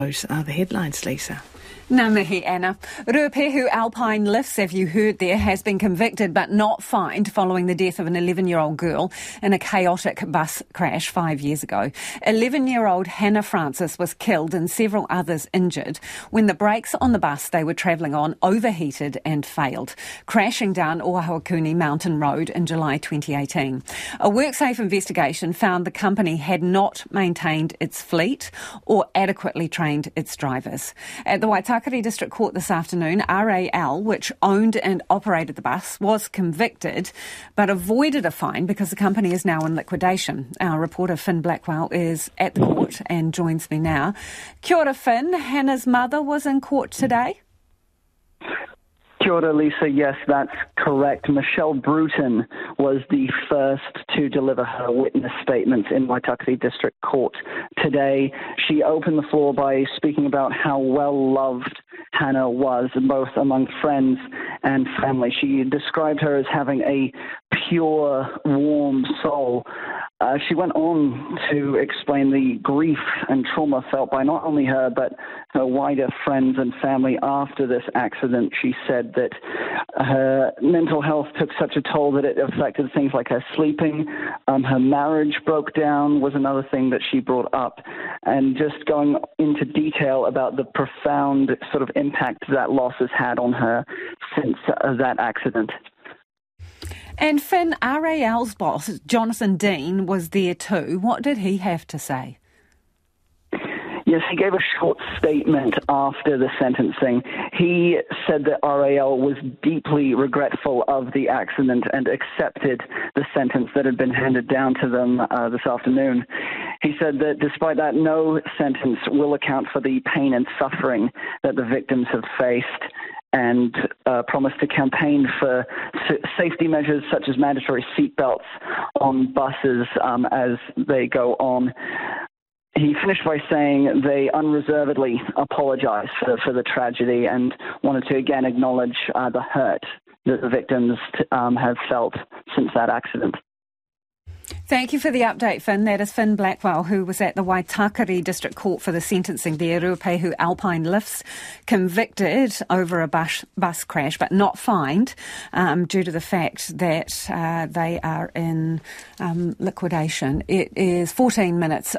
Those are the headlines, Lisa. Namahi Anna. Ruapehu Alpine Lifts, as you heard there, has been convicted but not fined following the death of an 11 year old girl in a chaotic bus crash five years ago. 11 year old Hannah Francis was killed and several others injured when the brakes on the bus they were travelling on overheated and failed, crashing down Ohakune Mountain Road in July 2018. A WorkSafe investigation found the company had not maintained its fleet or adequately trained its drivers. At the Waitaki Waitakere District Court this afternoon, RAL, which owned and operated the bus, was convicted but avoided a fine because the company is now in liquidation. Our reporter Finn Blackwell is at the court and joins me now. Kia ora, Finn. Hannah's mother was in court today. Kia ora, Lisa. Yes, that's correct. Michelle Bruton was the first to deliver her witness statements in Waitakere District Court today. She opened the floor by speaking about how well loved Hannah was, both among friends and family. She described her as having a pure, warm soul. Uh, she went on to explain the grief and trauma felt by not only her, but her wider friends and family after this accident. She said that her mental health took such a toll that it affected things like her sleeping. Um, her marriage broke down, was another thing that she brought up. And just going into detail about the profound sort of impact that loss has had on her since uh, that accident. And Finn, RAL's boss, Jonathan Dean, was there too. What did he have to say? Yes, he gave a short statement after the sentencing. He said that RAL was deeply regretful of the accident and accepted the sentence that had been handed down to them uh, this afternoon. He said that despite that, no sentence will account for the pain and suffering that the victims have faced and uh, promised to campaign for safety measures such as mandatory seatbelts on buses um, as they go on. He finished by saying they unreservedly apologize for, for the tragedy and wanted to again acknowledge uh, the hurt that the victims um, have felt since that accident. Thank you for the update, Finn. That is Finn Blackwell, who was at the Waitakere District Court for the sentencing The Ruapehu Alpine Lifts convicted over a bus, bus crash, but not fined um, due to the fact that uh, they are in um, liquidation. It is 14 minutes